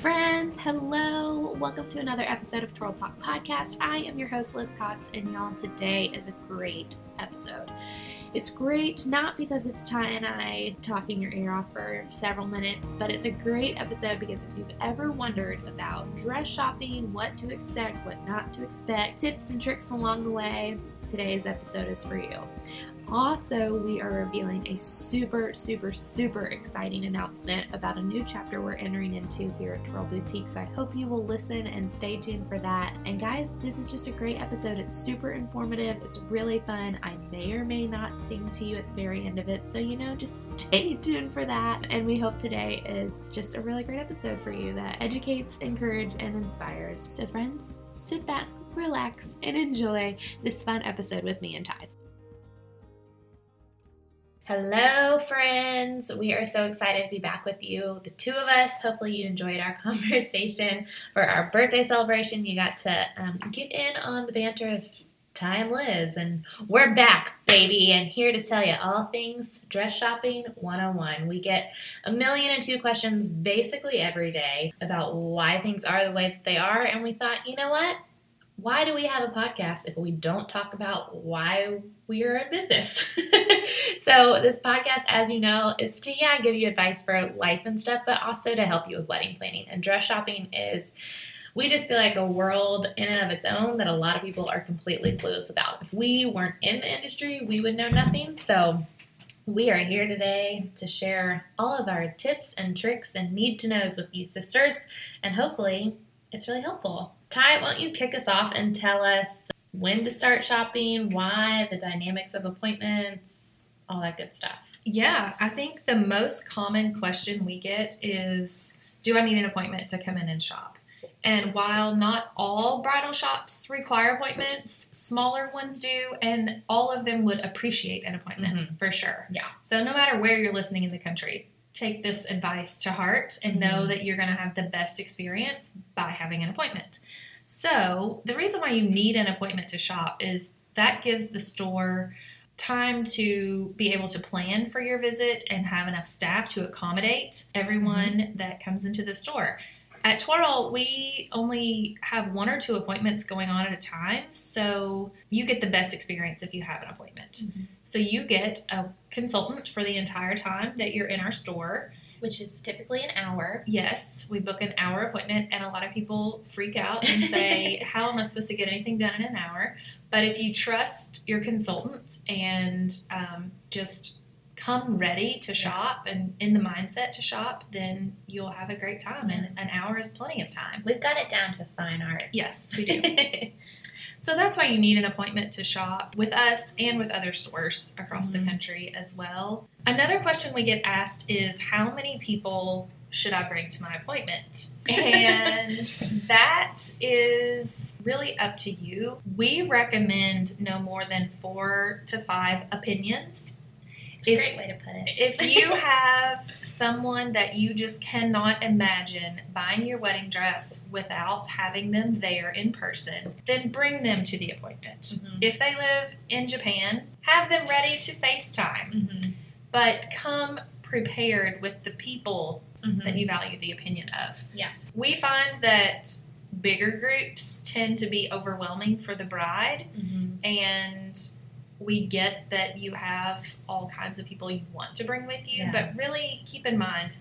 Friends, hello. Welcome to another episode of Twirl Talk Podcast. I am your host, Liz Cox, and y'all, today is a great episode. It's great not because it's Ty and I talking your ear off for several minutes, but it's a great episode because if you've ever wondered about dress shopping, what to expect, what not to expect, tips and tricks along the way, today's episode is for you. Also, we are revealing a super, super, super exciting announcement about a new chapter we're entering into here at Twirl Boutique. So I hope you will listen and stay tuned for that. And guys, this is just a great episode. It's super informative, it's really fun. I may or may not sing to you at the very end of it. So, you know, just stay tuned for that. And we hope today is just a really great episode for you that educates, encourages, and inspires. So, friends, sit back, relax, and enjoy this fun episode with me and Ty. Hello, friends. We are so excited to be back with you, the two of us. Hopefully, you enjoyed our conversation for our birthday celebration. You got to um, get in on the banter of Ty and Liz, and we're back, baby, and here to tell you all things dress shopping 101. We get a million and two questions basically every day about why things are the way that they are, and we thought, you know what? Why do we have a podcast if we don't talk about why we are in business? so, this podcast, as you know, is to, yeah, give you advice for life and stuff, but also to help you with wedding planning. And dress shopping is, we just feel like a world in and of its own that a lot of people are completely clueless about. If we weren't in the industry, we would know nothing. So, we are here today to share all of our tips and tricks and need to knows with you sisters, and hopefully, it's really helpful. Ty, why don't you kick us off and tell us when to start shopping, why, the dynamics of appointments, all that good stuff? Yeah, I think the most common question we get is Do I need an appointment to come in and shop? And while not all bridal shops require appointments, smaller ones do, and all of them would appreciate an appointment mm-hmm. for sure. Yeah. So, no matter where you're listening in the country, take this advice to heart and know mm-hmm. that you're going to have the best experience by having an appointment. So, the reason why you need an appointment to shop is that gives the store time to be able to plan for your visit and have enough staff to accommodate everyone mm-hmm. that comes into the store. At Twirl, we only have one or two appointments going on at a time, so you get the best experience if you have an appointment. Mm-hmm. So you get a consultant for the entire time that you're in our store. Which is typically an hour. Yes, we book an hour appointment, and a lot of people freak out and say, How am I supposed to get anything done in an hour? But if you trust your consultant and um, just come ready to shop and in the mindset to shop, then you'll have a great time. And an hour is plenty of time. We've got it down to fine art. Yes, we do. so that's why you need an appointment to shop with us and with other stores across mm-hmm. the country as well. Another question we get asked is how many people should I bring to my appointment? And that is really up to you. We recommend no more than four to five opinions it's a if, great way to put it. if you have someone that you just cannot imagine buying your wedding dress without having them there in person, then bring them to the appointment. Mm-hmm. If they live in Japan, have them ready to FaceTime. Mm-hmm. But come prepared with the people mm-hmm. that you value the opinion of. Yeah. We find that bigger groups tend to be overwhelming for the bride mm-hmm. and we get that you have all kinds of people you want to bring with you, yeah. but really keep in mind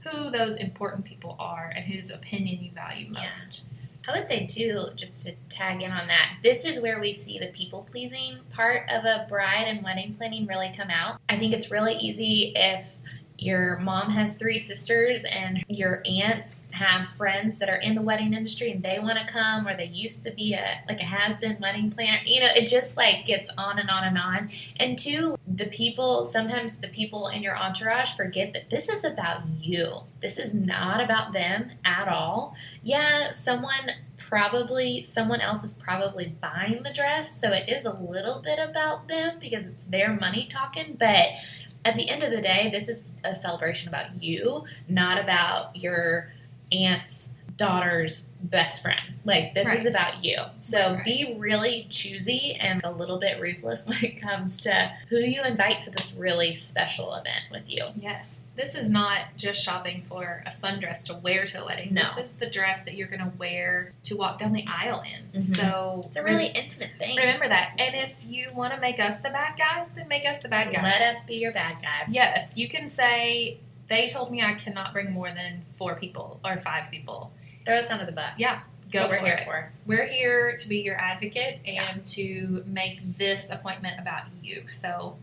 who those important people are and whose opinion you value most. Yeah. I would say too, just to tag in on that, this is where we see the people pleasing part of a bride and wedding planning really come out. I think it's really easy if your mom has three sisters and your aunts have friends that are in the wedding industry and they want to come or they used to be a like a has-been wedding planner you know it just like gets on and on and on. And two the people sometimes the people in your entourage forget that this is about you. This is not about them at all. Yeah someone probably someone else is probably buying the dress so it is a little bit about them because it's their money talking but at the end of the day, this is a celebration about you, not about your aunt's daughter's best friend. Like this is about you. So Right, right. be really choosy and a little bit ruthless when it comes to who you invite to this really special event with you. Yes, this is not just shopping for a sundress to wear to a wedding. No. This is the dress that you're going to wear to walk down the aisle in. Mhm. So It's a really intimate thing. remember that. And if you want to make us the bad guys, then make us the bad guys. Let us be your bad guy. Yes, you can say they told me I cannot bring more than four people or five people. Throw us under the bus. Yeah, go we're for here it. for. We're here to be your advocate and Yeah. to make this appointment about you. So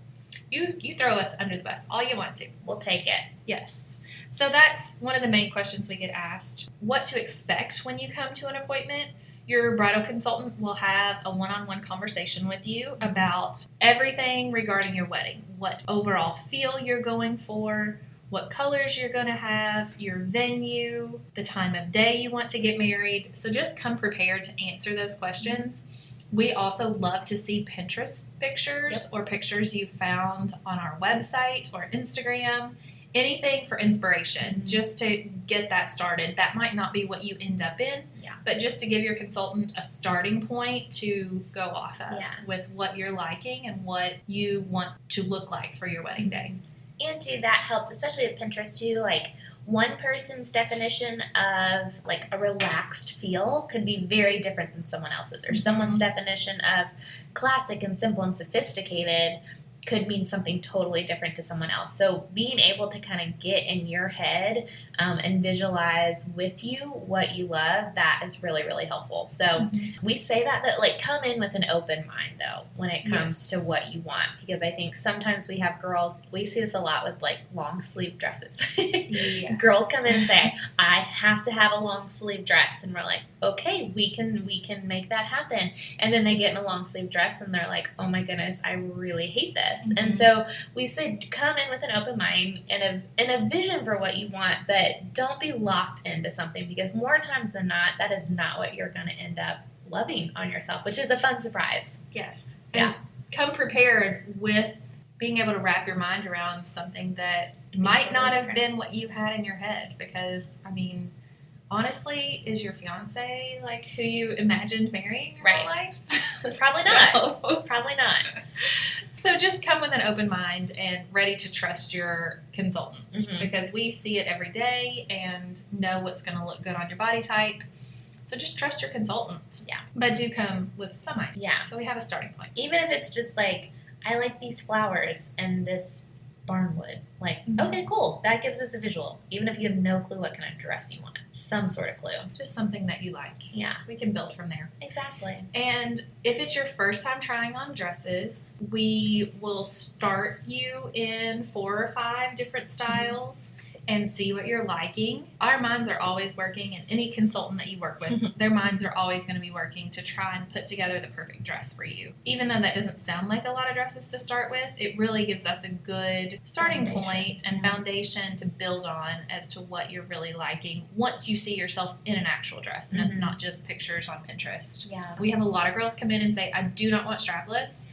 you you throw us under the bus all you want to. We'll take it. Yes. So that's one of the main questions we get asked. What to expect when you come to an appointment? Your bridal consultant will have a one on one conversation with you about everything regarding your wedding. What overall feel you're going for, what colors you're going to have, your venue, the time of day you want to get married. So just come prepared to answer those questions. We also love to see Pinterest pictures or pictures you found on our website or Instagram. Anything for inspiration, Mhm. just to get that started. That might not be what you end up in, Yeah. but just to give your consultant a starting point to go off of Yeah. with what you're liking and what you want to look like for your wedding day. And too, that helps, especially with Pinterest too. Like one person's definition of like a relaxed feel could be very different than someone else's, or someone's mm-hmm. definition of classic and simple and sophisticated could mean something totally different to someone else. So being able to kind of get in your head um, and visualize with you what you love, that is really really helpful. So we say that that like come in with an open mind though when it comes Yes. to what you want because I think sometimes we have girls we see this a lot with like long sleeve dresses. Yes. Girls come in and say, "I have to have a long sleeve dress," and we're like, "Okay, we can we can make that happen." And then they get in a long sleeve dress and they're like, "Oh my goodness, I really hate this." And Mhm. so we said, come in with an open mind and a and a vision for what you want, but don't be locked into something because more times than not, that is not what you're going to end up loving on yourself, which is a fun surprise. Yes. Yeah. And come prepared with being able to wrap your mind around something that might totally not have different. been what you had in your head because I mean honestly is your fiance like who you imagined marrying your whole life Probably So- Probably not. so just come with an open mind and ready to trust your consultant Mhm. because we see it every day and know what's going to look good on your body type so just trust your consultant Yeah. but do come with some idea Yeah. so we have a starting point Even if it's just like, I like these flowers and this barnwood. Like, Mhm. okay, cool. That gives us a visual. Even if you have no clue what kind of dress you want, some sort of clue. just something that you like Yeah, we can build from there exactly. And if it's your first time trying on dresses, we will start you in four or five different styles and see what you're liking. Our minds are always working, and any consultant that you work with, their minds are always going to be working to try and put together the perfect dress for you. Even though that doesn't sound like a lot of dresses to start with, it really gives us a good starting point and foundation to build on as to what you're really liking once you see yourself in an actual dress and it's Mhm. not just pictures on Pinterest. Yeah. We have a lot of girls come in and say, "I do not want strapless."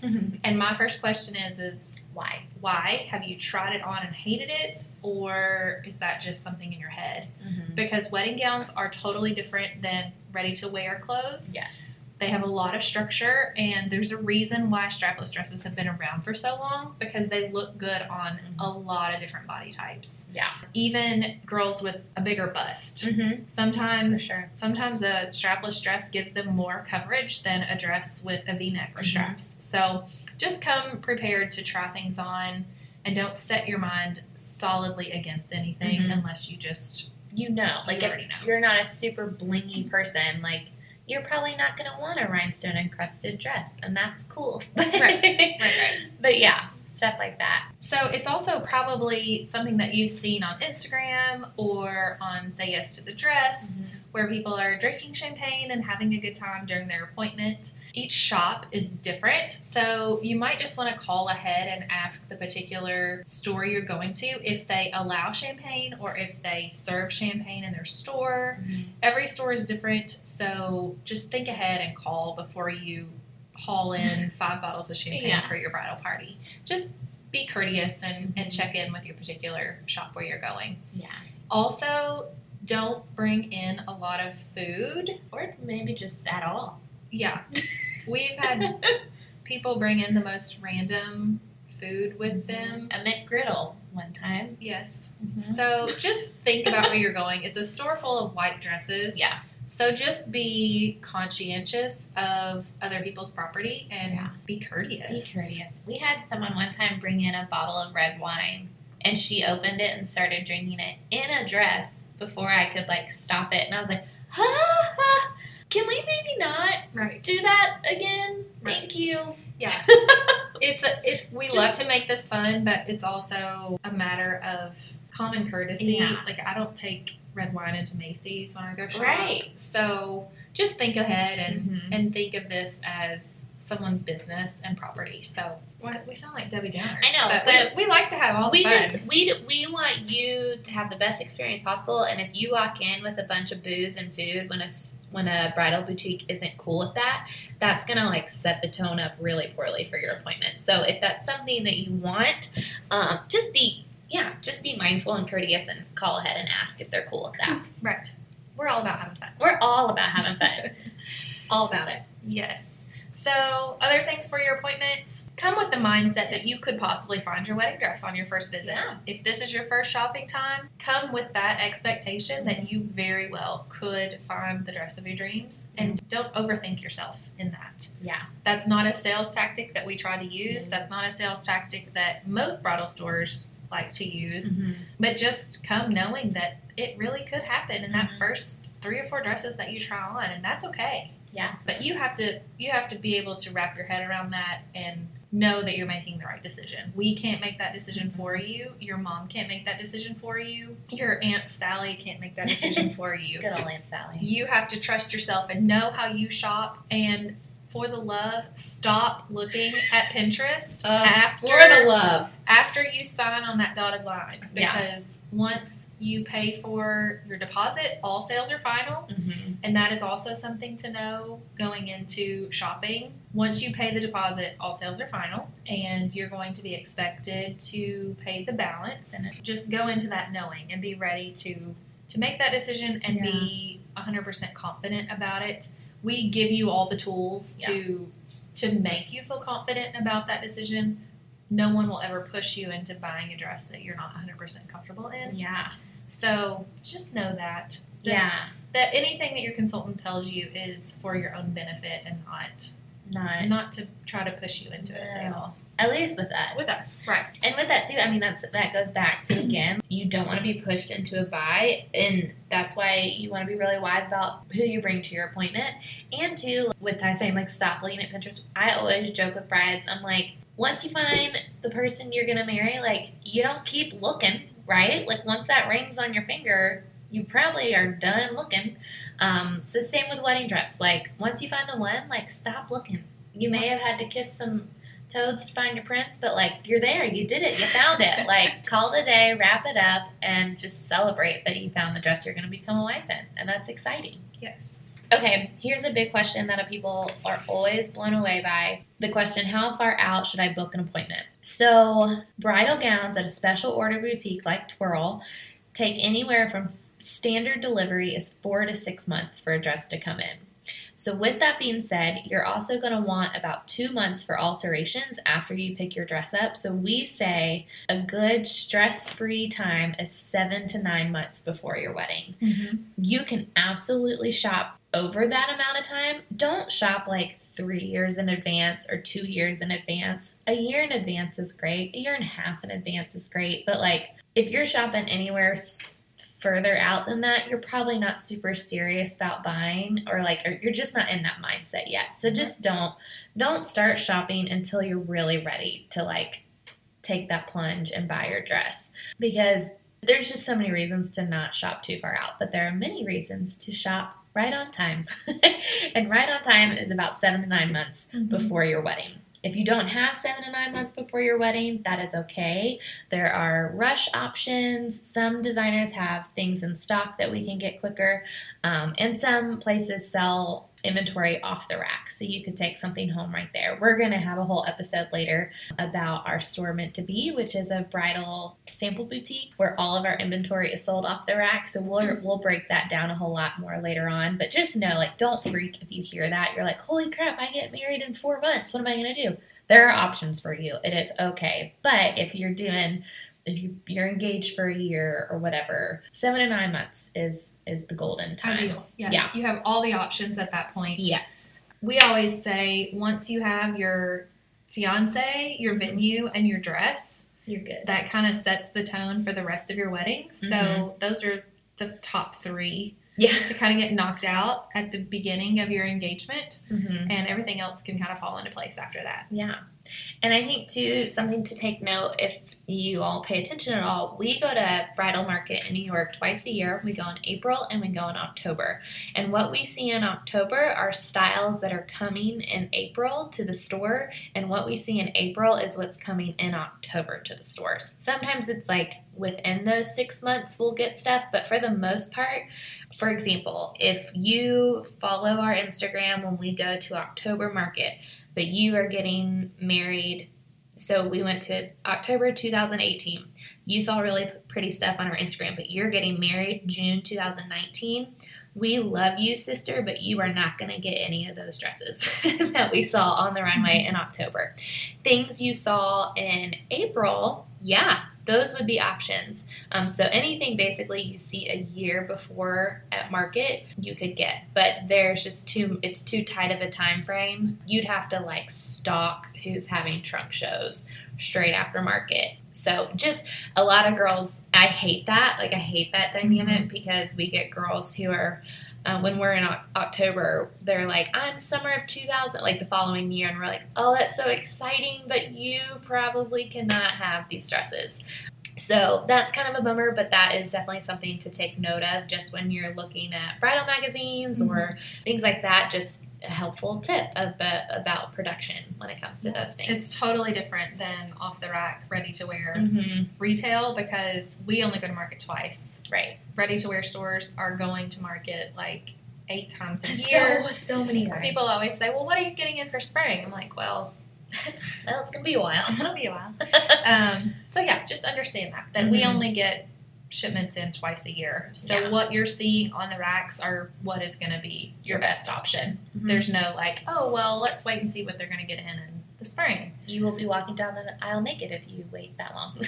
And my first question is, "Is Why? why? Have you tried it on and hated it, or is that just something in your head?" Because wedding gowns are totally different than ready-to-wear clothes. Yes. They have a lot of structure, and there's a reason why strapless dresses have been around for so long because they look good on a lot of different body types. Yeah. Even girls with a bigger bust. Mm-hmm. Sometimes, sure. sometimes a strapless dress gives them more coverage than a dress with a V-neck or Mhm. straps. So just come prepared to try things on, and don't set your mind solidly against anything Mhm. unless you just You know, like You if already know. you're not a super blingy person, like you're probably not going to want a rhinestone encrusted dress, and that's cool. Right. right, right. But yeah, stuff like that. So it's also probably something that you've seen on Instagram or on Say Yes to the Dress, where people are drinking champagne and having a good time during their appointment. Each shop is different, so you might just want to call ahead and ask the particular store you're going to if they allow champagne or if they serve champagne in their store. Mm-hmm. Every store is different, so just think ahead and call before you haul in five bottles of champagne Yeah. for your bridal party. Just be courteous and, and check in with your particular shop where you're going. Yeah. Also, don't bring in a lot of food. Or maybe just at all. Yeah. We've had people bring in the most random food with them. A McGriddle one time. Yes. Mhm. So just think about where you're going. It's a store full of white dresses. Yeah. So just be conscientious of other people's property and Yeah. be courteous. Be courteous. We had someone one time bring in a bottle of red wine and she opened it and started drinking it in a dress before I could like stop it. And I was like, ha ha, can we maybe not Right. do that again? Right. Thank you. Yeah. it's a it we Just- love to make this fun, but it's also a matter of common courtesy. Yeah. Like I don't take red wine into Macy's when I go shop. Right. So just think ahead and Mhm. and think of this as someone's business and property. So we sound like Debbie Downers. I know, we- but we, like to have all the we fun. just we we want you to have the best experience possible and if you walk in with a bunch of booze and food when a when a bridal boutique isn't cool with that that's gonna like set the tone up really poorly for your appointment so if that's something that you want um, just be yeah just be mindful and courteous and call ahead and ask if they're cool with that right. We're all about having fun. we're all about having fun all about it Yes. So, other things for your appointment come with the mindset that you could possibly find your wedding dress on your first visit. Yeah. If this is your first shopping time, come with that expectation that you very well could find the dress of your dreams and don't overthink yourself in that. yeah That's not a sales tactic that we try to use. Mhm. That's not a sales tactic that most bridal stores like to use. Mm-hmm. But just come knowing that it really could happen in that Mhm. first three or four dresses that you try on, and that's okay. Yeah. But you have to you have to be able to wrap your head around that and know that you're making the right decision. We can't make that decision Mm-hmm. for you. Your mom can't make that decision for you. Your aunt Sally can't make that decision for you. good old aunt sally You have to trust yourself and know how you shop and for the love, stop looking at Pinterest. After for the love. After you sign on that dotted line. Yeah. because once you pay for your deposit all sales are final. Mm-hmm. and that is also something to know going into shopping. Once you pay the deposit all sales are final. And you're going to be expected to pay the balance. And just go into that knowing and be ready to to make that decision and be 100% confident about it we give you all the tools to to make you feel confident about that decision. No one will ever push you into buying a dress that you're not 100% comfortable in. Yeah. So just know that. That, yeah. that anything that your consultant tells you is for your own benefit and not not not to try to push you into a sale at least with us with us right And with that too, I mean that's that goes back to again, you don't want to be pushed into a buy, and that's why you want to be really wise about who you bring to your appointment. And two, with Ty saying like stop looking at Pinterest, I always joke with brides, I'm like, once you find the person you're gonna marry, like you don't keep looking, right? Like once that rings on your finger, you probably are done looking. Um, so same with wedding dress, like once you find the one, like stop looking. You may have had to kiss some toads to find your prince, but like you're there, you did it, you found it. like call it a day, wrap it up, and just celebrate that you found the dress you're going to become a wife in, and that's exciting. yes Okay, here's a big question that people are always blown away by. The question, how far out should I book an appointment? So, bridal gowns at a special order boutique like Twirl take anywhere from standard delivery is four to six months for a dress to come in. So, with that being said, you're also going to want about two months for alterations after you pick your dress up. So, we say a good stress free time is seven to nine months before your wedding mm-hmm. you can absolutely shop over that amount of time. Don't shop like three years in advance or two years in advance. A year in advance is great. A year and a half in advance is great. But like if you're shopping anywhere further out than that, you're probably not super serious about buying or like or you're just not in that mindset yet. So just don't don't start shopping until you're really ready to like take that plunge and buy your dress because there's just so many reasons to not shop too far out, but there are many reasons to shop right on time. and right on time is about seven to nine months Mhm. before your wedding. If you don't have seven to nine months before your wedding, that is okay. There are rush options. Some designers have things in stock that we can get quicker, um, and some places sell inventory off the rack. So you could take something home right there. We're going to have a whole episode later about our store meant to be, which is a bridal sample boutique where all of our inventory is sold off the rack. So we'll we'll break that down a whole lot more later on. But just know like don't freak if you hear that. You're like, "Holy crap, I get married in 4 months. What am I going to do?" There are options for you. It is okay. But if you're doing if you, you're engaged for a year or whatever, seven to nine months is is the golden time. Ideal. Yeah. Yeah. You have all the options at that point. Yes. We always say once you have your fiance, your venue, and your dress, You're good. that kind of sets the tone for the rest of your wedding. So Mhm. those are the top three Yeah. to kind of get knocked out at the beginning of your engagement, hmm and everything else can kind of fall into place after that. Yeah. And I think, too, something to take note if you all pay attention at all, we go to Bridal Market in New York twice a year. We go in April and we go in October. And what we see in October are styles that are coming in April to the store. And what we see in April is what's coming in October to the stores. Sometimes it's like within those six months we'll get stuff, but for the most part, for example, if you follow our Instagram when we go to October Market, but you are getting married. So we went to October 2018. You saw really pretty stuff on our Instagram, but you're getting married June 2019. We love you, sister, but you are not going to get any of those dresses that we saw on the runway mm-hmm. in October. Things you saw in April, yeah, those would be options. Um, so anything basically you see a year before at market, you could get. But there's just too it's too tight of a time frame. You'd have to like stalk who's having trunk shows straight after market. So just a lot of girls, I hate that. Like I hate that dynamic because we get girls who are. Um, when we're in Oc- October, they're like, I'm summer of 2000, like the following year. And we're like, oh, that's so exciting, but you probably cannot have these dresses. So that's kind of a bummer, but that is definitely something to take note of just when you're looking at bridal magazines or things like that. Just a helpful tip about, about production when it comes to those things. It's totally different than off the rack, ready to wear hmm retail because we only go to market twice. Right. Ready to wear stores are going to market like eight times a year. So, so many times. People always say, "Well, what are you getting in for spring?" I'm like, "Well, well, it's to be a while. it'll be a while." um, so yeah, just understand that that we Mhm. only get shipments in twice a year. So Yeah. what you're seeing on the racks are what is going to be your best option. Mhm. There's no like, "Oh, well, let's wait and see what they're going to get in in the spring." you will be walking down the aisle naked if you wait that long.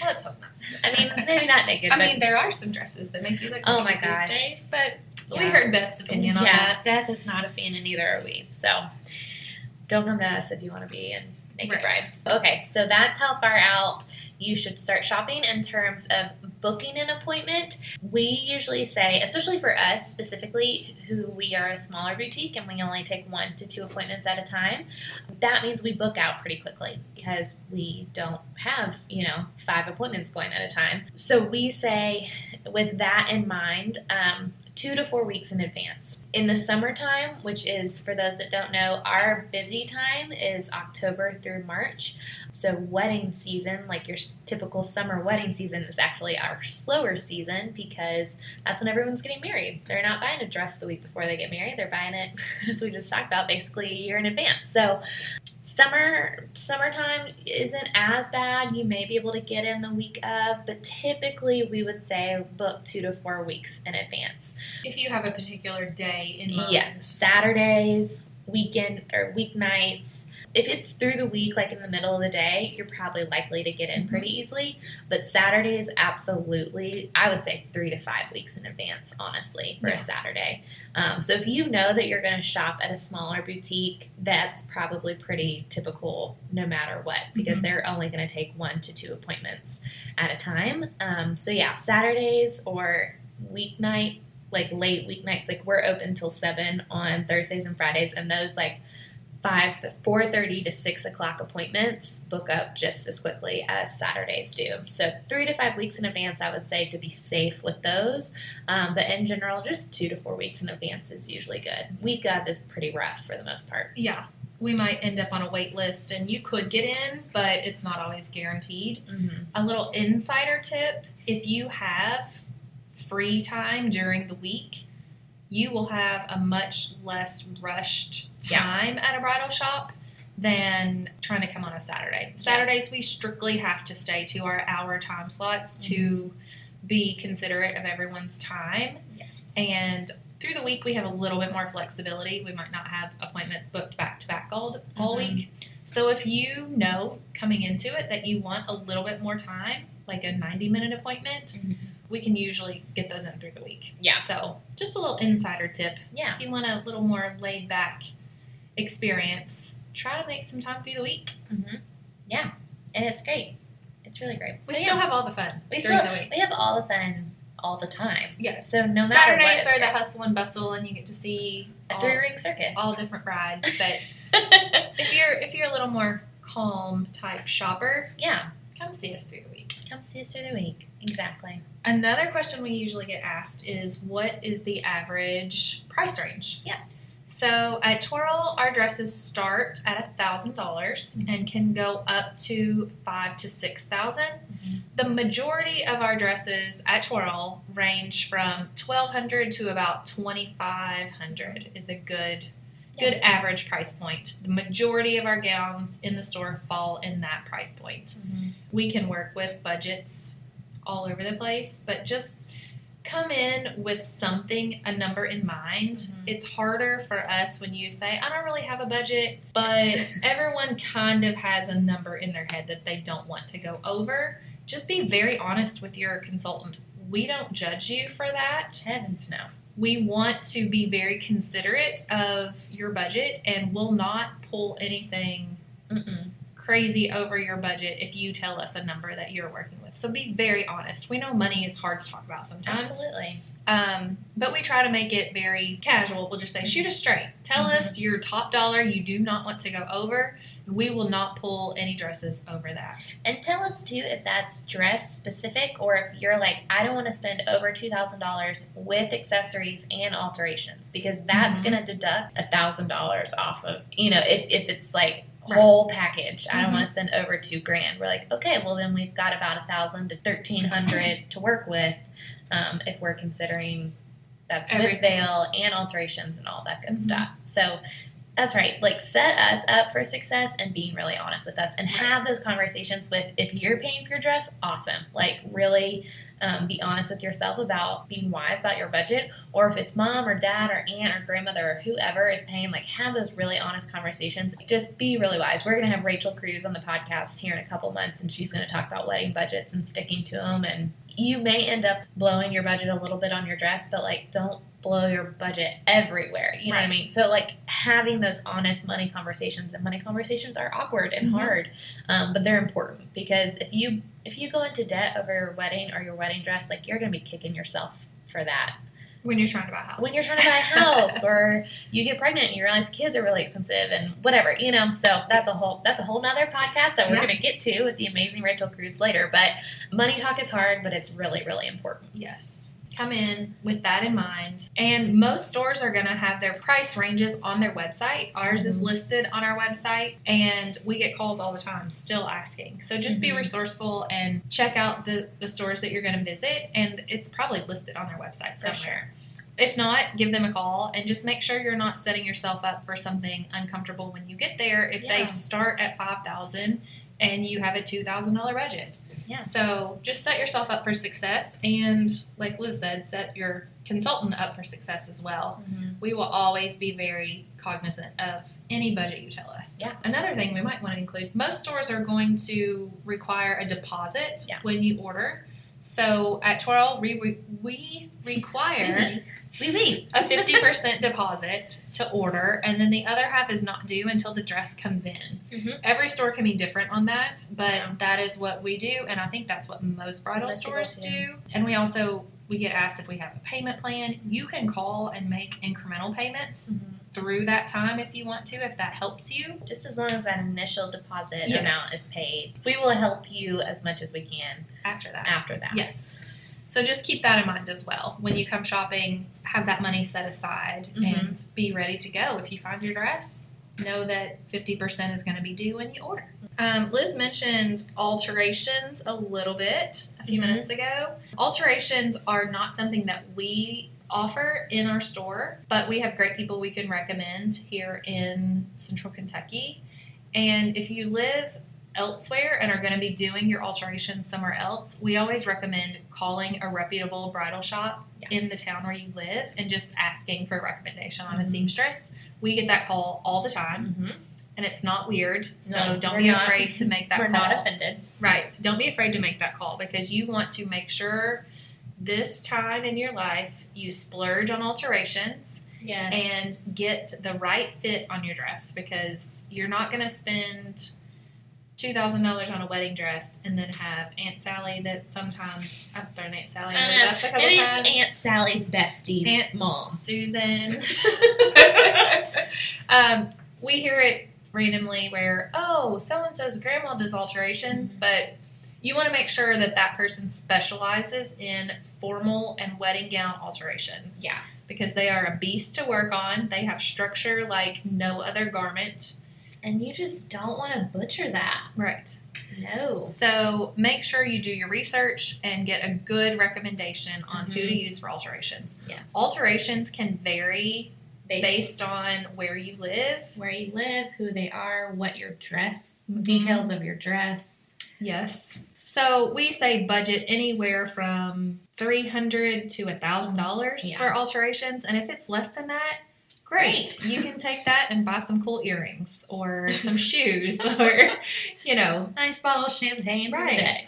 Well, let's hope not. I mean, maybe not naked. I mean, there are some dresses that make you look. Oh my gosh. These days, but we heard Beth's opinion on yeah, that. Beth is not a fan, and neither are we. So don't come to us if you want to be a naked Right. bride. Okay, so that's how far out you should start shopping in terms of booking an appointment. We usually say, especially for us specifically, who we are a smaller boutique and we only take one to two appointments at a time, that means we book out pretty quickly because we don't have, you know, five appointments going at a time. So we say, with that in mind, um, two to four weeks in advance. In the summertime, which is for those that don't know, our busy time is October through March. So, wedding season, like your typical summer wedding season, is actually our slower season because that's when everyone's getting married. They're not buying a dress the week before they get married, they're buying it, as we just talked about, basically a year in advance. So, summer summertime isn't as bad. You may be able to get in the week of but typically we would say book two to four weeks in advance. If you have a particular day in mind, yeah saturdays weekend or weeknights if it's through the week like in the middle of the day you're probably likely to get in pretty easily but Saturday is absolutely i would say three to five weeks in advance honestly for Yeah. a saturday um, so if you know that you're going to shop at a smaller boutique that's probably pretty typical no matter what because Mhm. they're only going to take one to two appointments at a time um, so yeah saturdays or weeknight like late weeknights like we're open till seven on thursdays and fridays and those like five four thirty to six o'clock appointments book up just as quickly as saturdays do so three to five weeks in advance i would say to be safe with those um, but in general just two to four weeks in advance is usually good week of is pretty rough for the most part yeah, we might end up on a wait list, and you could get in, but it's not always guaranteed. mm-hmm. A little insider tip: if you have free time during the week, you will have a much less rushed Yeah. time at a bridal shop than trying to come on a Saturday. Saturdays, we strictly have to stay to our hour time slots to Mm-hmm. be considerate of everyone's time. Yes. And through the week, we have a little bit more flexibility. We might not have appointments booked back to back all all Mhm. week. So if you know coming into it that you want a little bit more time, like a 90 minute appointment, Mhm. We can usually get those in through the week. Yeah. So just a little insider tip. Yeah. If you want a little more laid back experience, try to make some time through the week. Mm-hmm. Yeah. And it's great. It's really great. We So, still yeah, have all the fun we still the week. we have all the fun all the time. Yeah. So no matter what, Saturdays are the hustle and bustle, and you get to see a all, three ring circus. all different rides. But if you're if you're a little more calm type shopper, yeah. come see us through the week. Come see us through the week. Exactly. Another question we usually get asked is what is the average price range? Yeah. So at Twirl, our dresses start at thousand dollars and can go up to five to six Mhm. The majority of our dresses at Twirl range from twelve hundred to about twenty five hundred is a good good average price point. The majority of our gowns in the store fall in that price point Mhm. we can work with budgets all over the place, but just come in with something, a number in mind. Mhm. It's harder for us when you say, I don't really have a budget, but everyone kind of has a number in their head that they don't want to go over. Just be very honest with your consultant. We don't judge you for that Heavens no. we want to be very considerate of your budget and will not pull anything Mm-mm. Crazy over your budget if you tell us a number that you're working with. So be very honest. We know money is hard to talk about sometimes. Absolutely. Um, but we try to make it very casual. We'll just say, shoot us straight. Tell Mhm. us your top dollar you do not want to go over. We will not pull any dresses over that. And tell us too if that's dress specific or if you're like, I don't want to spend over two thousand dollars with accessories and alterations because that's Mhm. gonna deduct a thousand dollars off of you know, if, if it's like. Whole package. I don't want to spend over two grand. We're like, okay, well then we've got about a thousand to thirteen hundred to work with, um, if we're considering that's with Everything. veil and alterations and all that good Mhm. stuff. So that's right. Like set us up for success and being really honest with us and have those conversations with if you're paying for your dress, awesome. Like really um, be honest with yourself about being wise about your budget or if it's mom or dad or aunt or grandmother or whoever is paying like have those really honest conversations. Just be really wise. We're going to have rachel cruz on the podcast here in a couple months and she's going to talk about wedding budgets and sticking to them and you may end up blowing your budget a little bit on your dress but like don't blow your budget everywhere you know what i mean? So like having those honest money conversations and money conversations are awkward and Mhm. hard um, but they're important because if you if you go into debt over your wedding or your wedding dress like you're going to be kicking yourself for that When you're trying to buy a house. when you're trying to buy a house or you get pregnant and you realize kids are really expensive and whatever you know so that's a whole that's a whole nother podcast that we're Yeah. going to get to with the amazing rachel cruz later but money talk is hard but it's really really important Yes. Come in with that in mind. And most stores are going to have their price ranges on their website. Ours is Mhm. listed on our website, and we get calls all the time still asking. So just be Mhm. resourceful and check out the, the stores that you're going to visit, and it's probably listed on their website for somewhere. sure If not, give them a call and just make sure you're not setting yourself up for something uncomfortable when you get there if Yeah. they start at 5000 and you have a $2,000 budget. Yeah. So just set yourself up for success and, like Liz said, set your consultant up for success as well. Mm-hmm. We will always be very cognizant of any budget you tell us. Yeah. Another thing we might want to include most stores are going to require a deposit Yeah. when you order. So at Twirl, we, we, we require we a 50% deposit to order, and then the other half is not due until the dress comes in. Mhm. Every store can be different on that, but Yeah. that is what we do, and I think that's what most bridal people stores do. do. And we also we get asked if we have a payment plan. You can call and make incremental payments through that time if you want to, if that helps you. just as long as that initial deposit Yes. amount is paid we will help you as much as we can After that. after that Yes. So just keep that in mind as well. When you come shopping, have that money set aside Mhm. and be ready to go. If you find your dress, know that 50% is going to be due when you order. Um, Liz mentioned alterations a little bit a few Mhm. minutes ago. Alterations are not something that we offer in our store, but we have great people we can recommend here in Central Kentucky. And if you live elsewhere and are going to be doing your alterations somewhere else, we always recommend calling a reputable bridal shop Yeah. in the town where you live and just asking for a recommendation on a Mhm. seamstress. We get that call all the time Mm-hmm. and it's not weird. So No, don't be not. afraid to make that We're call. not offended. Right. Don't be afraid to make that call because you want to make sure this time in your life you splurge on alterations Yes. and get the right fit on your dress because you're not going to spend $2,000 on a wedding dress and then have Aunt Sally that sometimes I've thrown Aunt Sally I under the bus a couple Maybe times. it's Aunt Sally's bestie's Aunt mom. Susan. um, we hear it randomly where, oh, so and so's grandma does alterations, but you want to make sure that that person specializes in formal and wedding gown alterations. Yeah. Because they are a beast to work on. They have structure like no other garment. And you just don't want to butcher that. Right. No. So make sure you do your research and get a good recommendation on who Mhm. to use for alterations. Yes. Alterations can vary Based, based on where you live. where you live, who they are, what your dress, Mhm. details of your dress. Yes. So we say budget anywhere from three hundred to a thousand dollars for alterations, and if it's less than that, great. you can take that and buy some cool earrings or some shoes or you know. Nice bottle of champagne. Right.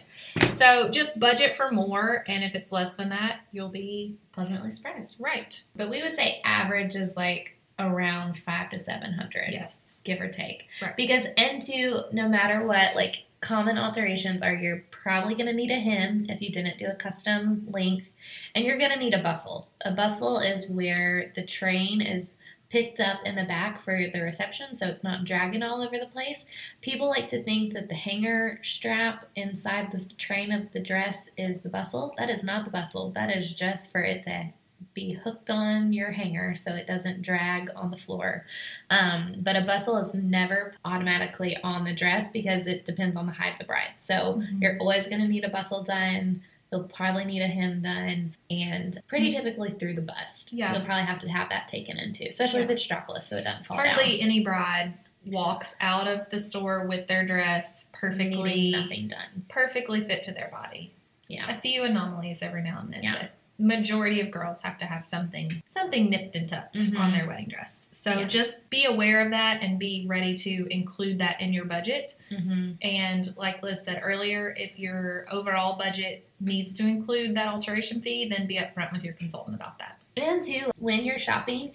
So just budget for more, and if it's less than that, you'll be Pleasantly surprised. right. But we would say average is like around five to seven hundred. Yes. give or take. Right. Because into no matter what, like common alterations are you're probably going to need a hem if you didn't do a custom length, and you're going to need a bustle. A bustle is where the train is picked up in the back for the reception so it's not dragging all over the place. People like to think that the hanger strap inside the train of the dress is the bustle. That is not the bustle. That is just for it to be hooked on your hanger so it doesn't drag on the floor. Um, but a bustle is never automatically on the dress because it depends on the height of the bride. So Mhm. you're always going to need a bustle done. You'll probably need a hem done, and pretty typically through the bust. Mm-hmm. Yeah. you'll probably have to have that taken into, especially if it's strapless, so it doesn't fall down. Hardly any bride walks out of the store with their dress perfectly Needing nothing done. perfectly fit to their body. Yeah. A few anomalies every now and then, Yeah. but majority of girls have to have something something nipped and tucked Mhm. on their wedding dress. So Yeah. just be aware of that and be ready to include that in your budget. Mm-hmm. And like Liz said earlier, if your overall budget needs to include that alteration fee, then be upfront with your consultant about that. And two, when you're shopping,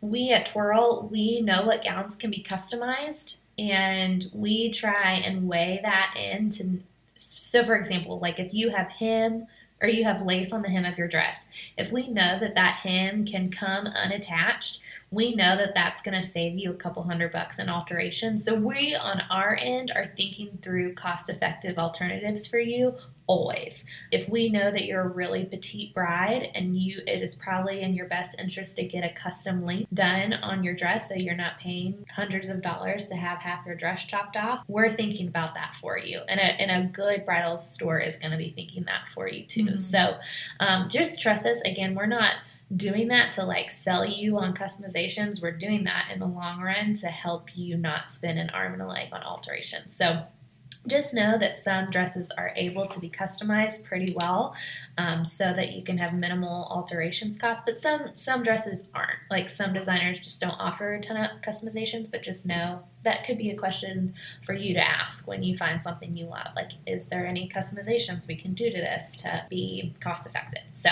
we at Twirl, we know what gowns can be customized and we try and weigh that in to so for example, like if you have hem or you have lace on the hem of your dress, if we know that that hem can come unattached, we know that that's going to save you a couple hundred bucks in alteration. So we on our end are thinking through cost-effective alternatives for you always. If we know that you're a really petite bride and you it is probably in your best interest to get a custom length done on your dress so you're not paying hundreds of dollars to have half your dress chopped off, we're thinking about that for you. And a, and a good bridal store is going to be thinking that for you too. Mhm. So um, just trust us. Again, we're not doing that to like sell you on customizations. We're doing that in the long run to help you not spend an arm and a leg on alterations. So just know that some dresses are able to be customized pretty well um, so that you can have minimal alterations costs but some some dresses aren't. Like some designers just don't offer a ton of customizations but just know that could be a question for you to ask when you find something you love. Like is there any customizations we can do to this to be cost effective? So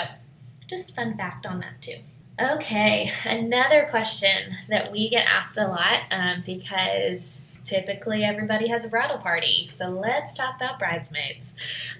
just fun fact on that too. Okay, another question that we get asked a lot um, because typically everybody has a bridal party. So let's talk about bridesmaids.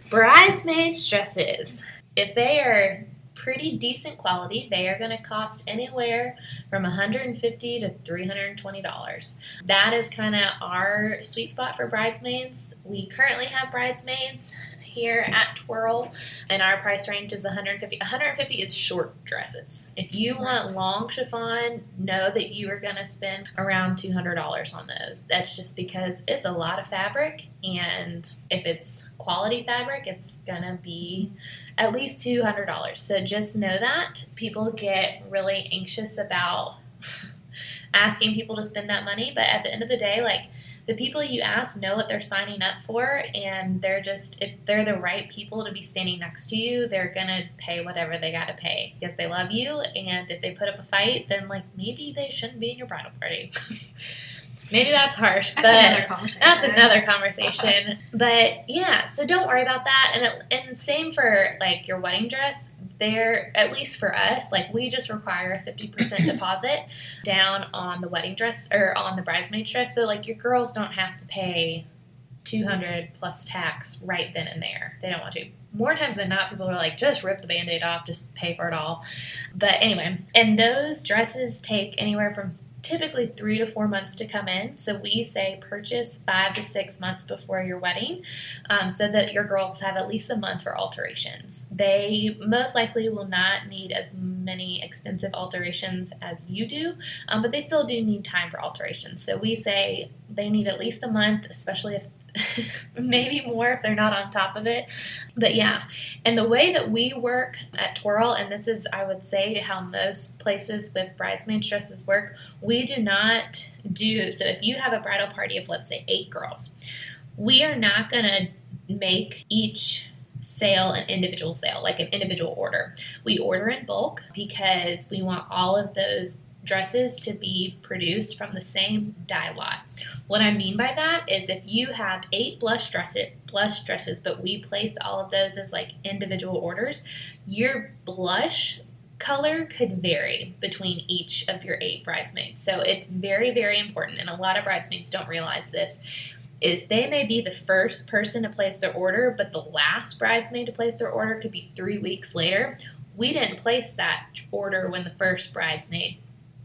Bridesmaids dresses, if they are pretty decent quality, they are going to cost anywhere from 150 to $320. That is kind of our sweet spot for bridesmaids. We currently have bridesmaids here at Twirl, and our price range is 150. 150 is short dresses. If you want long chiffon, know that you are going to spend around $200 on those. That's just because it's a lot of fabric, and if it's quality fabric, it's going to be at least $200. So just know that. People get really anxious about asking people to spend that money, but at the end of the day, like the people you ask know what they're signing up for, and they're just, if they're the right people to be standing next to you, they're gonna pay whatever they gotta pay because they love you, and if they put up a fight, then like maybe they shouldn't be in your bridal party. Maybe that's harsh, That's but another conversation. that's another conversation. but yeah, so don't worry about that. And it, and same for like your wedding dress. There, at least for us, like we just require a fifty percent deposit down on the wedding dress or on the bridesmaid dress. So like your girls don't have to pay two hundred plus tax right then and there. They don't want to. More times than not, people are like, just rip the band-aid off, just pay for it all. But anyway, and those dresses take anywhere from typically three to four months to come in. So we say purchase five to six months before your wedding um, so that your girls have at least a month for alterations. They most likely will not need as many extensive alterations as you do, um, but they still do need time for alterations. So we say they need at least a month, especially if maybe more if they're not on top of it. But yeah, and the way that we work at Twirl, and this is, I would say, how most places with bridesmaids dresses work, we do not do so. If you have a bridal party of, let's say, eight girls, we are not going to make each sale an individual sale, like an individual order. We order in bulk because we want all of those dresses to be produced from the same dye lot. What I mean by that is if you have eight blush dresses, blush dresses, but we placed all of those as like individual orders, your blush color could vary between each of your eight bridesmaids. So it's very, very important, and a lot of bridesmaids don't realize this. Is they may be the first person to place their order, but the last bridesmaid to place their order could be three weeks later. We didn't place that order when the first bridesmaid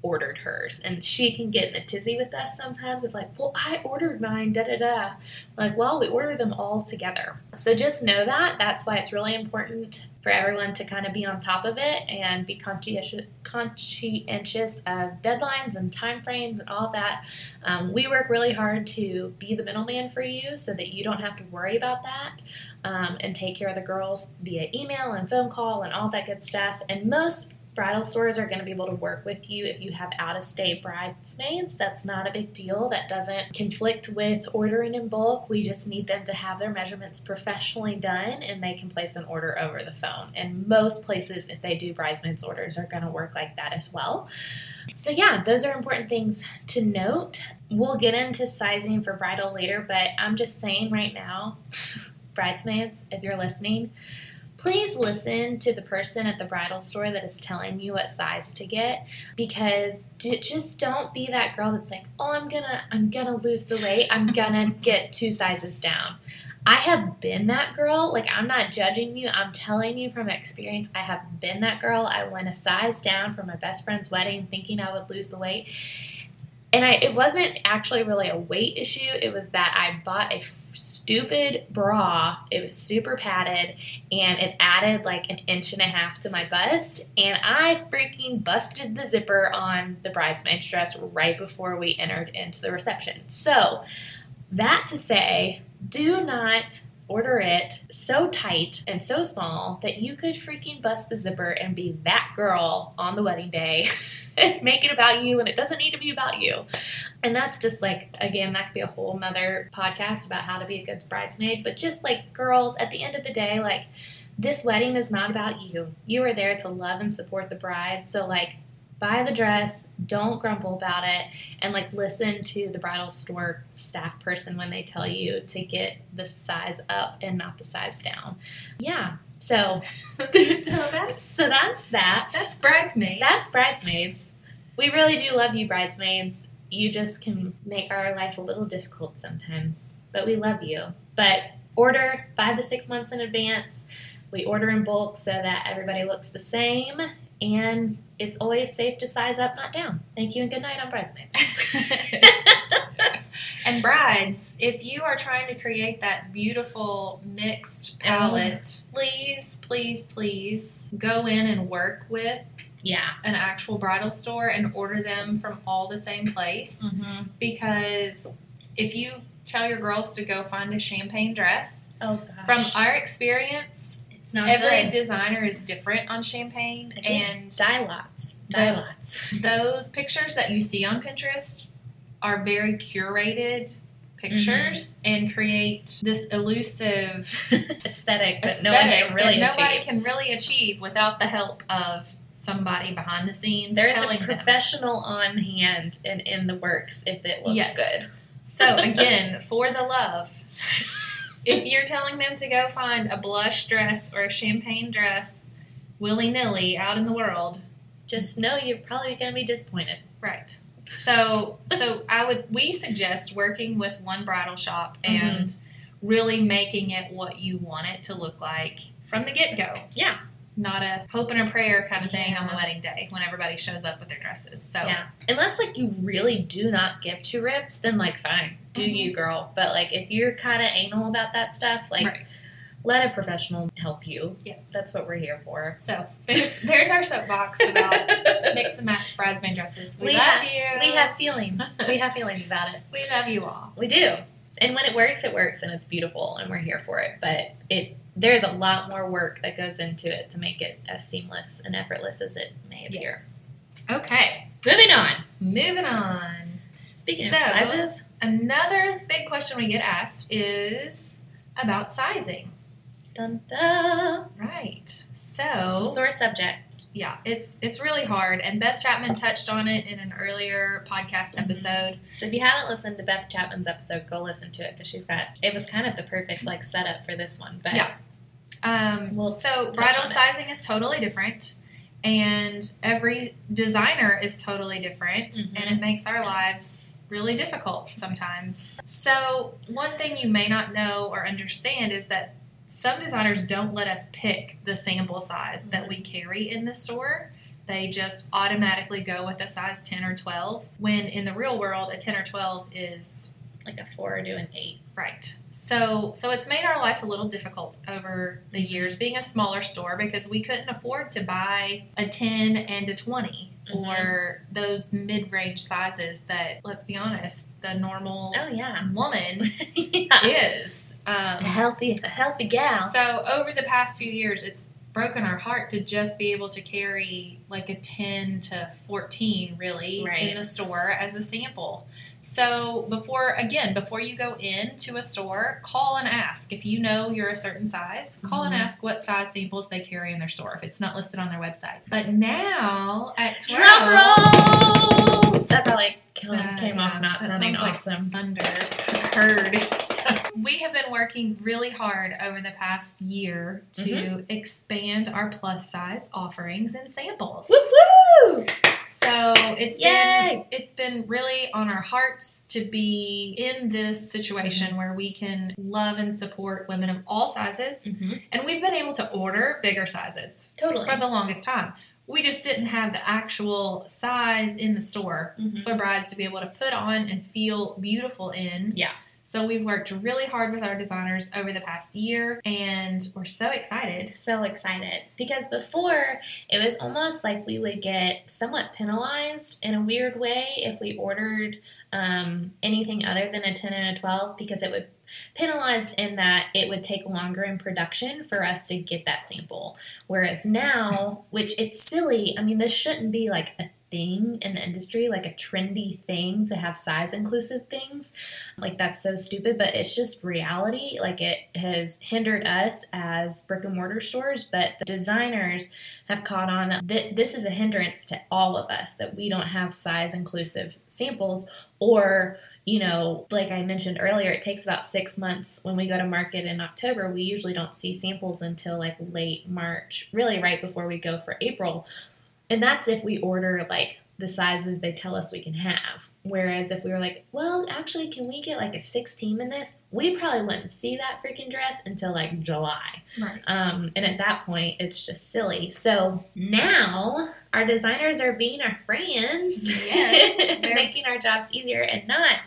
ordered hers. And she can get in a tizzy with us sometimes of like, well, I ordered mine, da da da. Like, well, we order them all together. So just know that. That's why it's really important for everyone to kind of be on top of it and be conscientious, conscientious of deadlines and time frames and all that. Um, we work really hard to be the middleman for you so that you don't have to worry about that um, and take care of the girls via email and phone call and all that good stuff. And most bridal stores are going to be able to work with you if you have out of state bridesmaids. That's not a big deal. That doesn't conflict with ordering in bulk. We just need them to have their measurements professionally done and they can place an order over the phone. And most places, if they do bridesmaids orders, are going to work like that as well. So, yeah, those are important things to note. We'll get into sizing for bridal later, but I'm just saying right now, bridesmaids, if you're listening, please listen to the person at the bridal store that is telling you what size to get because just don't be that girl that's like oh i'm gonna i'm gonna lose the weight. I'm gonna get two sizes down. I have been that girl. Like i'm not judging you. I'm telling you from experience i have been that girl. I went a size down for my best friend's wedding thinking i would lose the weight. And I, it wasn't actually really a weight issue. It was that I bought a stupid bra. It was super padded and it added like an inch and a half to my bust. And I freaking busted the zipper on the bridesmaid's dress right before we entered into the reception. So, that to say, do not order it so tight and so small that you could freaking bust the zipper and be that girl on the wedding day and make it about you and it doesn't need to be about you. And that's just like, again, that could be a whole nother podcast about how to be a good bridesmaid. But just like girls, at the end of the day, like, this wedding is not about you. You are there to love and support the bride. So, like, buy the dress, don't grumble about it, and like listen to the bridal store staff person when they tell you to get the size up and not the size down. Yeah. So, so that's so that's that. that's bridesmaids. That's bridesmaids. We really do love you, bridesmaids. You just can make our life a little difficult sometimes, but we love you. But order five to six months in advance. We order in bulk so that everybody looks the same and it's always safe to size up, not down. Thank you and good night on Bridesmaids. And brides, if you are trying to create that beautiful mixed palette, please, please, please go in and work with yeah. an actual bridal store and order them from all the same place. Mm-hmm. Because if you tell your girls to go find a champagne dress, Oh gosh. from our experience, it's not every good. designer is different on champagne. Again, And dye lots. Dye The- lots. those pictures that you see on Pinterest are very curated pictures mm-hmm. and create this elusive Aesthetic that no one can really nobody achieve. can really achieve without the help of somebody behind the scenes There's a telling them. professional on hand and in the works if it looks Yes. good. So again, for the love, if you're telling them to go find a blush dress or a champagne dress willy nilly out in the world, Just know you're probably going to be disappointed. right? So so I would we suggest working with one bridal shop mm-hmm. and really making it what you want it to look like from the get go. Yeah. Not a hope and a prayer kind of thing on the wedding day when everybody shows up with their dresses. So Yeah. Unless like you really do not give two rips, then like fine, do you, mm-hmm. girl. But like if you're kind of anal about that stuff, like Right. let a professional help you. yes. That's what we're here for. So there's there's our soapbox about mix and match bridesmaid dresses. We, We love have- you. we have feelings. we have feelings about it. we love you all. We do. And when it works, it works and it's beautiful and we're here for it. But it there's a lot more work that goes into it to make it as seamless and effortless as it may appear. Yes. Okay. Moving on. Moving on. Speaking So- of sizes, Another big question we get asked is about sizing. dun, dun, Right. So sore subject. yeah, it's it's really hard. And Beth Chapman touched on it in an earlier podcast Mhm. episode. So if you haven't listened to Beth Chapman's episode, go listen to it because she's got it was kind of the perfect like setup for this one. But Yeah. Um, We'll so bridal sizing is totally different, and every designer is totally different, Mhm. and it makes our lives really difficult sometimes. So one thing you may not know or understand is that some designers don't let us pick the sample size that we mm-hmm. carry in the store. They just automatically go with a size 10 or 12, when in the real world, a 10 or 12 is like a four to an eight. Right. So so it's made our life a little difficult over the mm-hmm. years being a smaller store because we couldn't afford to buy a 10 and a 20 Mhm. or those mid-range sizes that let's be honest, the normal Oh yeah. woman yeah. is. A Um, healthy a healthy gal. so over the past few years it's broken our heart to just be able to carry like a 10 to 14 really Right. in the store as a sample. So before again, before you go into a store, call and ask. If you know you're a certain size, call and Mhm. ask what size samples they carry in their store if it's not listed on their website. But now at Drum roll! That probably came, That- came off not sounding sounds like awesome. thunder heard. we have been working really hard over the past year to Mm-hmm. expand our plus size offerings and samples. Woo woo! So it's Yay! been it's been really on our hearts to be in this situation Mm-hmm. where we can love and support women of all sizes, Mm-hmm. and we've been able to order bigger sizes Totally. for the longest time. We just didn't have the actual size in the store Mhm. for brides to be able to put on and feel beautiful in. Yeah. So we've worked really hard with our designers over the past year, and we're so excited. so excited because before it was almost like we would get somewhat penalized in a weird way if we ordered um, anything other than a 10 and a 12 because it would penalized in that it would take longer in production for us to get that sample whereas now which it's silly i mean this shouldn't be like a thing in the industry like a trendy thing to have size inclusive things like that's so stupid but it's just reality like it has hindered us as brick and mortar stores but the designers have caught on that this is a hindrance to all of us that we don't have size inclusive samples or you know like i mentioned earlier it takes about six months when we go to market in october we usually don't see samples until like late march really right before we go for april and that's if we order like the sizes they tell us we can have. Whereas if we were like, well, actually, can we get like a 16 in this? We probably wouldn't see that freaking dress until like July. Right. Um, and at that point, it's just silly. So now our designers are being our friends, Yes, making our jobs easier and not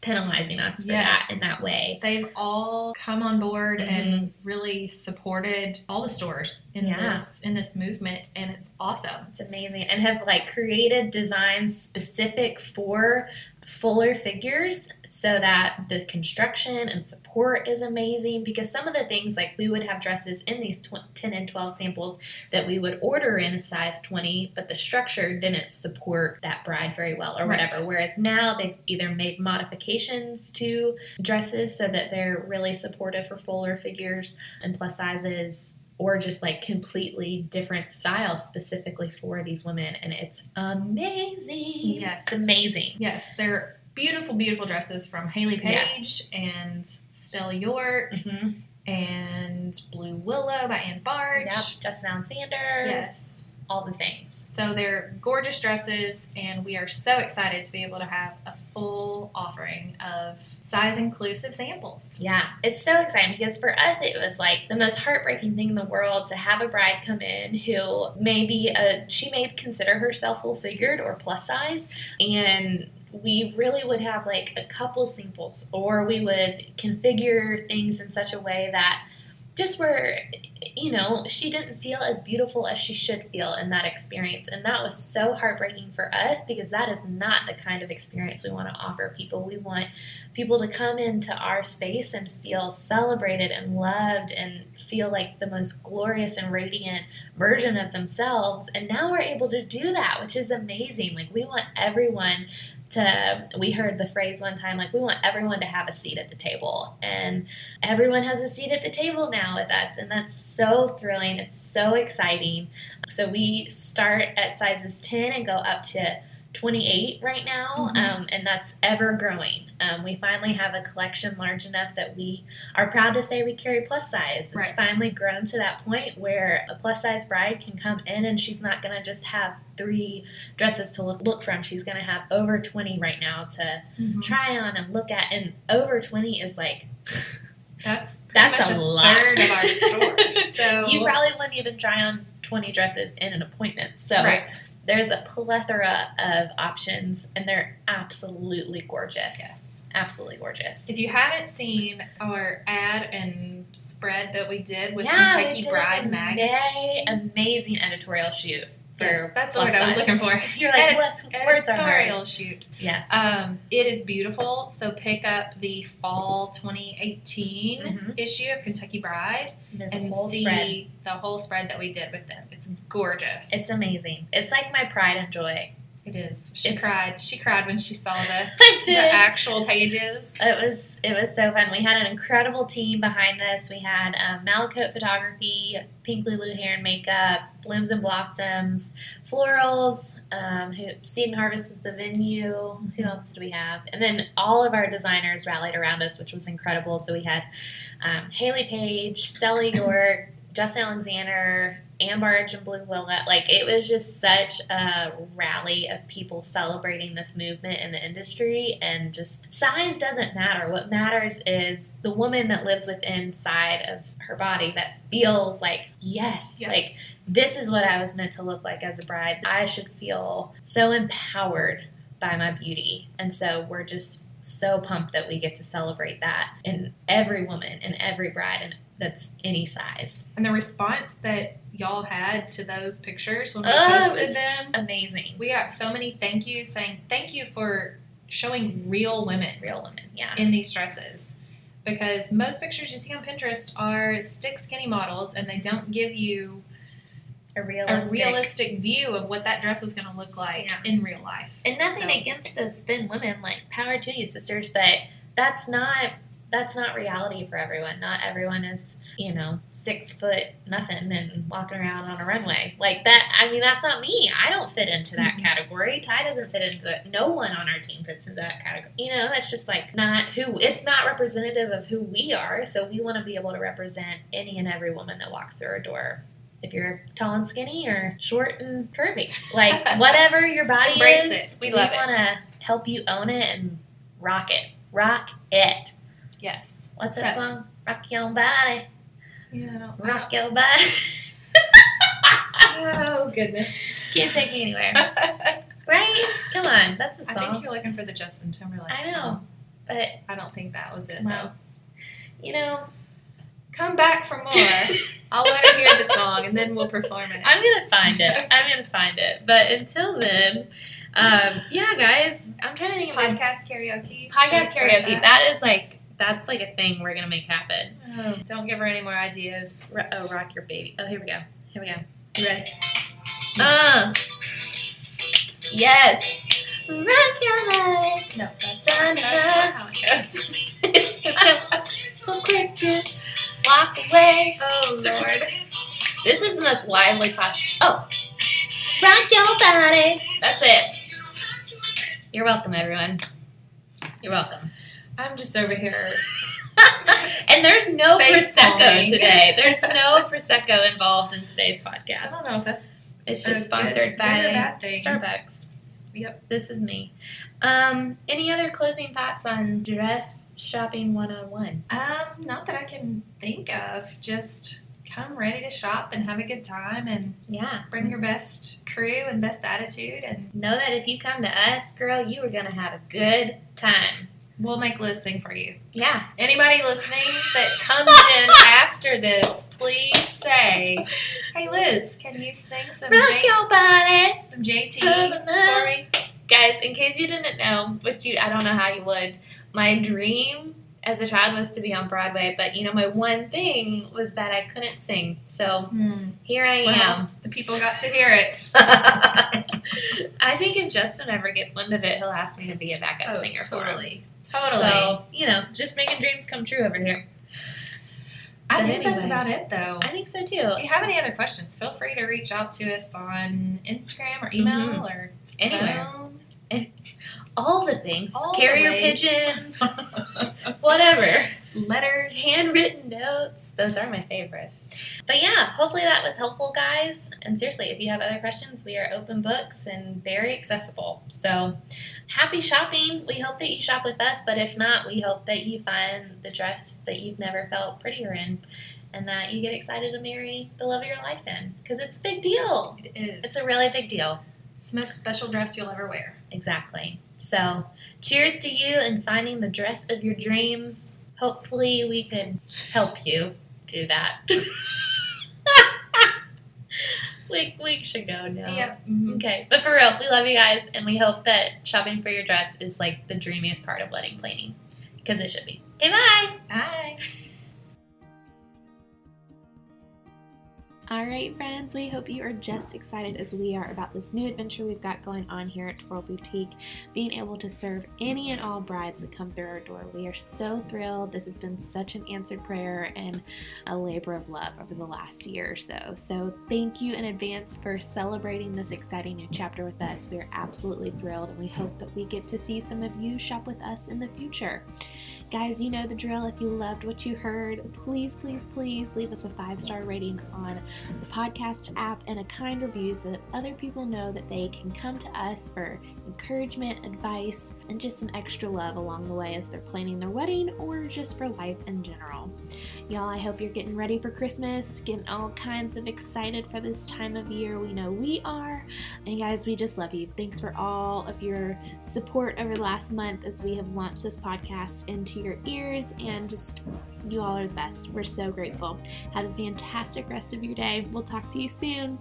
penalizing us for Yes. that in that way. They've all come on board Mm-hmm. and really supported all the stores in Yeah. this in this movement, and it's awesome. It's amazing. And have like created designs specific for fuller figures so that the construction and support is amazing because some of the things like we would have dresses in these tw- 10 and 12 samples that we would order in a size 20 but the structure didn't support that bride very well or Right. whatever whereas now they've either made modifications to dresses so that they're really supportive for fuller figures and plus sizes or just like completely different styles specifically for these women and it's amazing Yes. it's amazing Yes, they're beautiful, beautiful dresses from Hayley Paige Yes. and Stella York mm-hmm. and Blue Willow by Anne Barge. yep justin alexander Yes. All the things So they're gorgeous dresses, and we are so excited to be able to have a full offering of size inclusive samples. Yeah, it's so exciting because for us it was like the most heartbreaking thing in the world to have a bride come in who maybe a she may consider herself full figured or plus size and we really would have like a couple samples or we would configure things in such a way that just where you know she didn't feel as beautiful as she should feel in that experience. And that was so heartbreaking for us because that is not the kind of experience we want to offer people. We want people to come into our space and feel celebrated and loved and feel like the most glorious and radiant version of themselves. And now we're able to do that which is amazing. Like we want everyone to we heard the phrase one time like we want everyone to have a seat at the table. And everyone has a seat at the table now with us and that's so thrilling. It's so exciting. So we start at sizes 10 and go up to 28 right now Mhm. um, and that's ever growing um, we finally have a collection large enough that we are proud to say we carry plus size it's finally grown to that point where a plus size bride can come in and she's not going to just have three dresses to look, look from she's going to have over 20 right now to try on and look at and over 20 is like That's That's a much lot. third of our stores. So you probably wouldn't even try on 20 dresses in an appointment so right. There's a plethora of options and they're absolutely gorgeous. Yes. absolutely gorgeous. If you haven't seen our ad and spread that we did with yeah, Kentucky Bride magazine, ama- amazing editorial shoot yes, that's the word I was looking for. you're like Ed- what words are Editorial shoot. yes Um, it is beautiful. So pick up the fall 2018 Mhm. issue of Kentucky Bride there's and see spread the whole spread that we did with them. It's gorgeous. it's amazing it's like my pride and joy it is. She it's- cried. She cried when she saw the, the actual pages. It was it was so fun. We had an incredible team behind us. We had um, Malacote Photography, Pink Lulu Hair and Makeup, Blooms and Blossoms, Florals. Um, who Steden Harvest was the venue. Who else did we have? And then all of our designers rallied around us, which was incredible. So we had um, Hayley Paige, Stella York, Justin Alexander, Anne Barge, and Blue Willow. Like it was just such a rally of people celebrating this movement in the industry, and just size doesn't matter. What matters is the woman that lives within side of her body that feels like yes, Yeah. like this is what I was meant to look like as a bride. I should feel so empowered by my beauty, and so we're just so pumped that we get to celebrate that in every woman and every bride and that's any size. And the response that y'all had to those pictures when we Oh, it posted was them, amazing. we got so many thank yous saying thank you for showing real women Real women, yeah. in these dresses. Because most pictures you see on Pinterest are stick skinny models and they don't give you A a realistic. realistic view of what that dress is going to look like Yeah. in real life. and nothing So- against those thin women, like power to you, sisters, but that's not that's not reality for everyone. Not everyone is, you know, six foot nothing and walking around on a runway like that. I mean, that's not me. I don't fit into that Mhm. category. Ty doesn't fit into it. No one on our team fits into that category. You know, that's just like not who. It's not representative of who we are. So we want to be able to represent any and every woman that walks through our door. If you're tall and skinny or short and curvy, like whatever your body Embrace is, it. We love want to help you own it and rock it. Rock it. Yes. What's So- that song? Rock your own body. Yeah, Rock body. Oh, goodness. Can't take me anywhere. Right? Come on. That's a song. I think you're looking for the Justin Timberlake I know. song. But I don't think that was it well, you know. Come back for more. I'll let her hear the song and then we'll perform it. I'm gonna find it. I'm gonna find it. But until then, um, yeah, guys, I'm trying to think of Podcast karaoke. podcast Should we start karaoke. That is like that's like a thing we're gonna make happen. Oh, don't give her any more ideas. Ro- oh, rock your baby. Oh, here we go. Here we go. You ready? Uh. Yes. Rock your body. No, that's, that's not how it goes. It's just so quick to walk away. Oh Lord. This is the most lively podcast. Oh. Rock your body. That's it. You're welcome, everyone. You're welcome. I'm just over here. and there's no Face prosecco palming. today. There's no prosecco involved in today's podcast. I don't know if that's It's just sponsored good by bad. Starbucks. Yep. This is me. Um, any other closing thoughts on dress shopping one on one? um not that I can think of. Just come ready to shop and have a good time and Yeah. bring your best crew and best attitude and Know that if you come to us, girl, you are gonna have a good time. We'll make Liz sing for you. Yeah. Anybody listening that comes in after this, please say, "Hey Liz, can you sing some Rock J- your body. some JT for me?" Guys, in case you didn't know, which you I don't know how you would, my dream as a child was to be on Broadway, but you know, my one thing was that I couldn't sing. So Hmm. here I Well, the people got to hear it. I think if Justin ever gets wind of it, he'll ask me to be a backup singer for him. Totally. So, you know, just making dreams come true over here. I but think that's about it, though. I think so too. If you have any other questions, feel free to reach out to us on Instagram or email Mhm. or Anywhere. phone. All the things. All Carrier pigeon, whatever. Letters. Handwritten notes. Those are my favorite. But yeah, hopefully that was helpful, guys. And seriously, if you have other questions, we are open books and very accessible. So happy shopping. We hope that you shop with us, but if not, we hope that you find the dress that you've never felt prettier in and that you get excited to marry the love of your life in because it's a big deal. It is. It's a really big deal. it's the most special dress you'll ever wear. Exactly. So, cheers to you and finding the dress of your dreams. Hopefully, we can help you do that. we, we should go now. Yep. Mm-hmm. Okay, but for real, we love you guys, and we hope that shopping for your dress is like the dreamiest part of wedding planning because it should be. Okay, bye. Bye. All right, friends, we hope you are just excited as we are about this new adventure we've got going on here at Twirl Boutique, being able to serve any and all brides that come through our door. We are so thrilled. This has been such an answered prayer and a labor of love over the last year or so. So, thank you in advance for celebrating this exciting new chapter with us. We are absolutely thrilled, and we hope that we get to see some of you shop with us in the future. Guys, you know the drill. If you loved what you heard, please, please, please leave us a five star rating on the podcast app and a kind review so that other people know that they can come to us for encouragement, advice, and just some extra love along the way as they're planning their wedding or just for life in general. Y'all, I hope you're getting ready for Christmas, getting all kinds of excited for this time of year. We know we are. And guys, we just love you. Thanks for all of your support over the last month as we have launched this podcast into your ears and just you all are the best. We're so grateful. Have a fantastic rest of your day. We'll talk to you soon.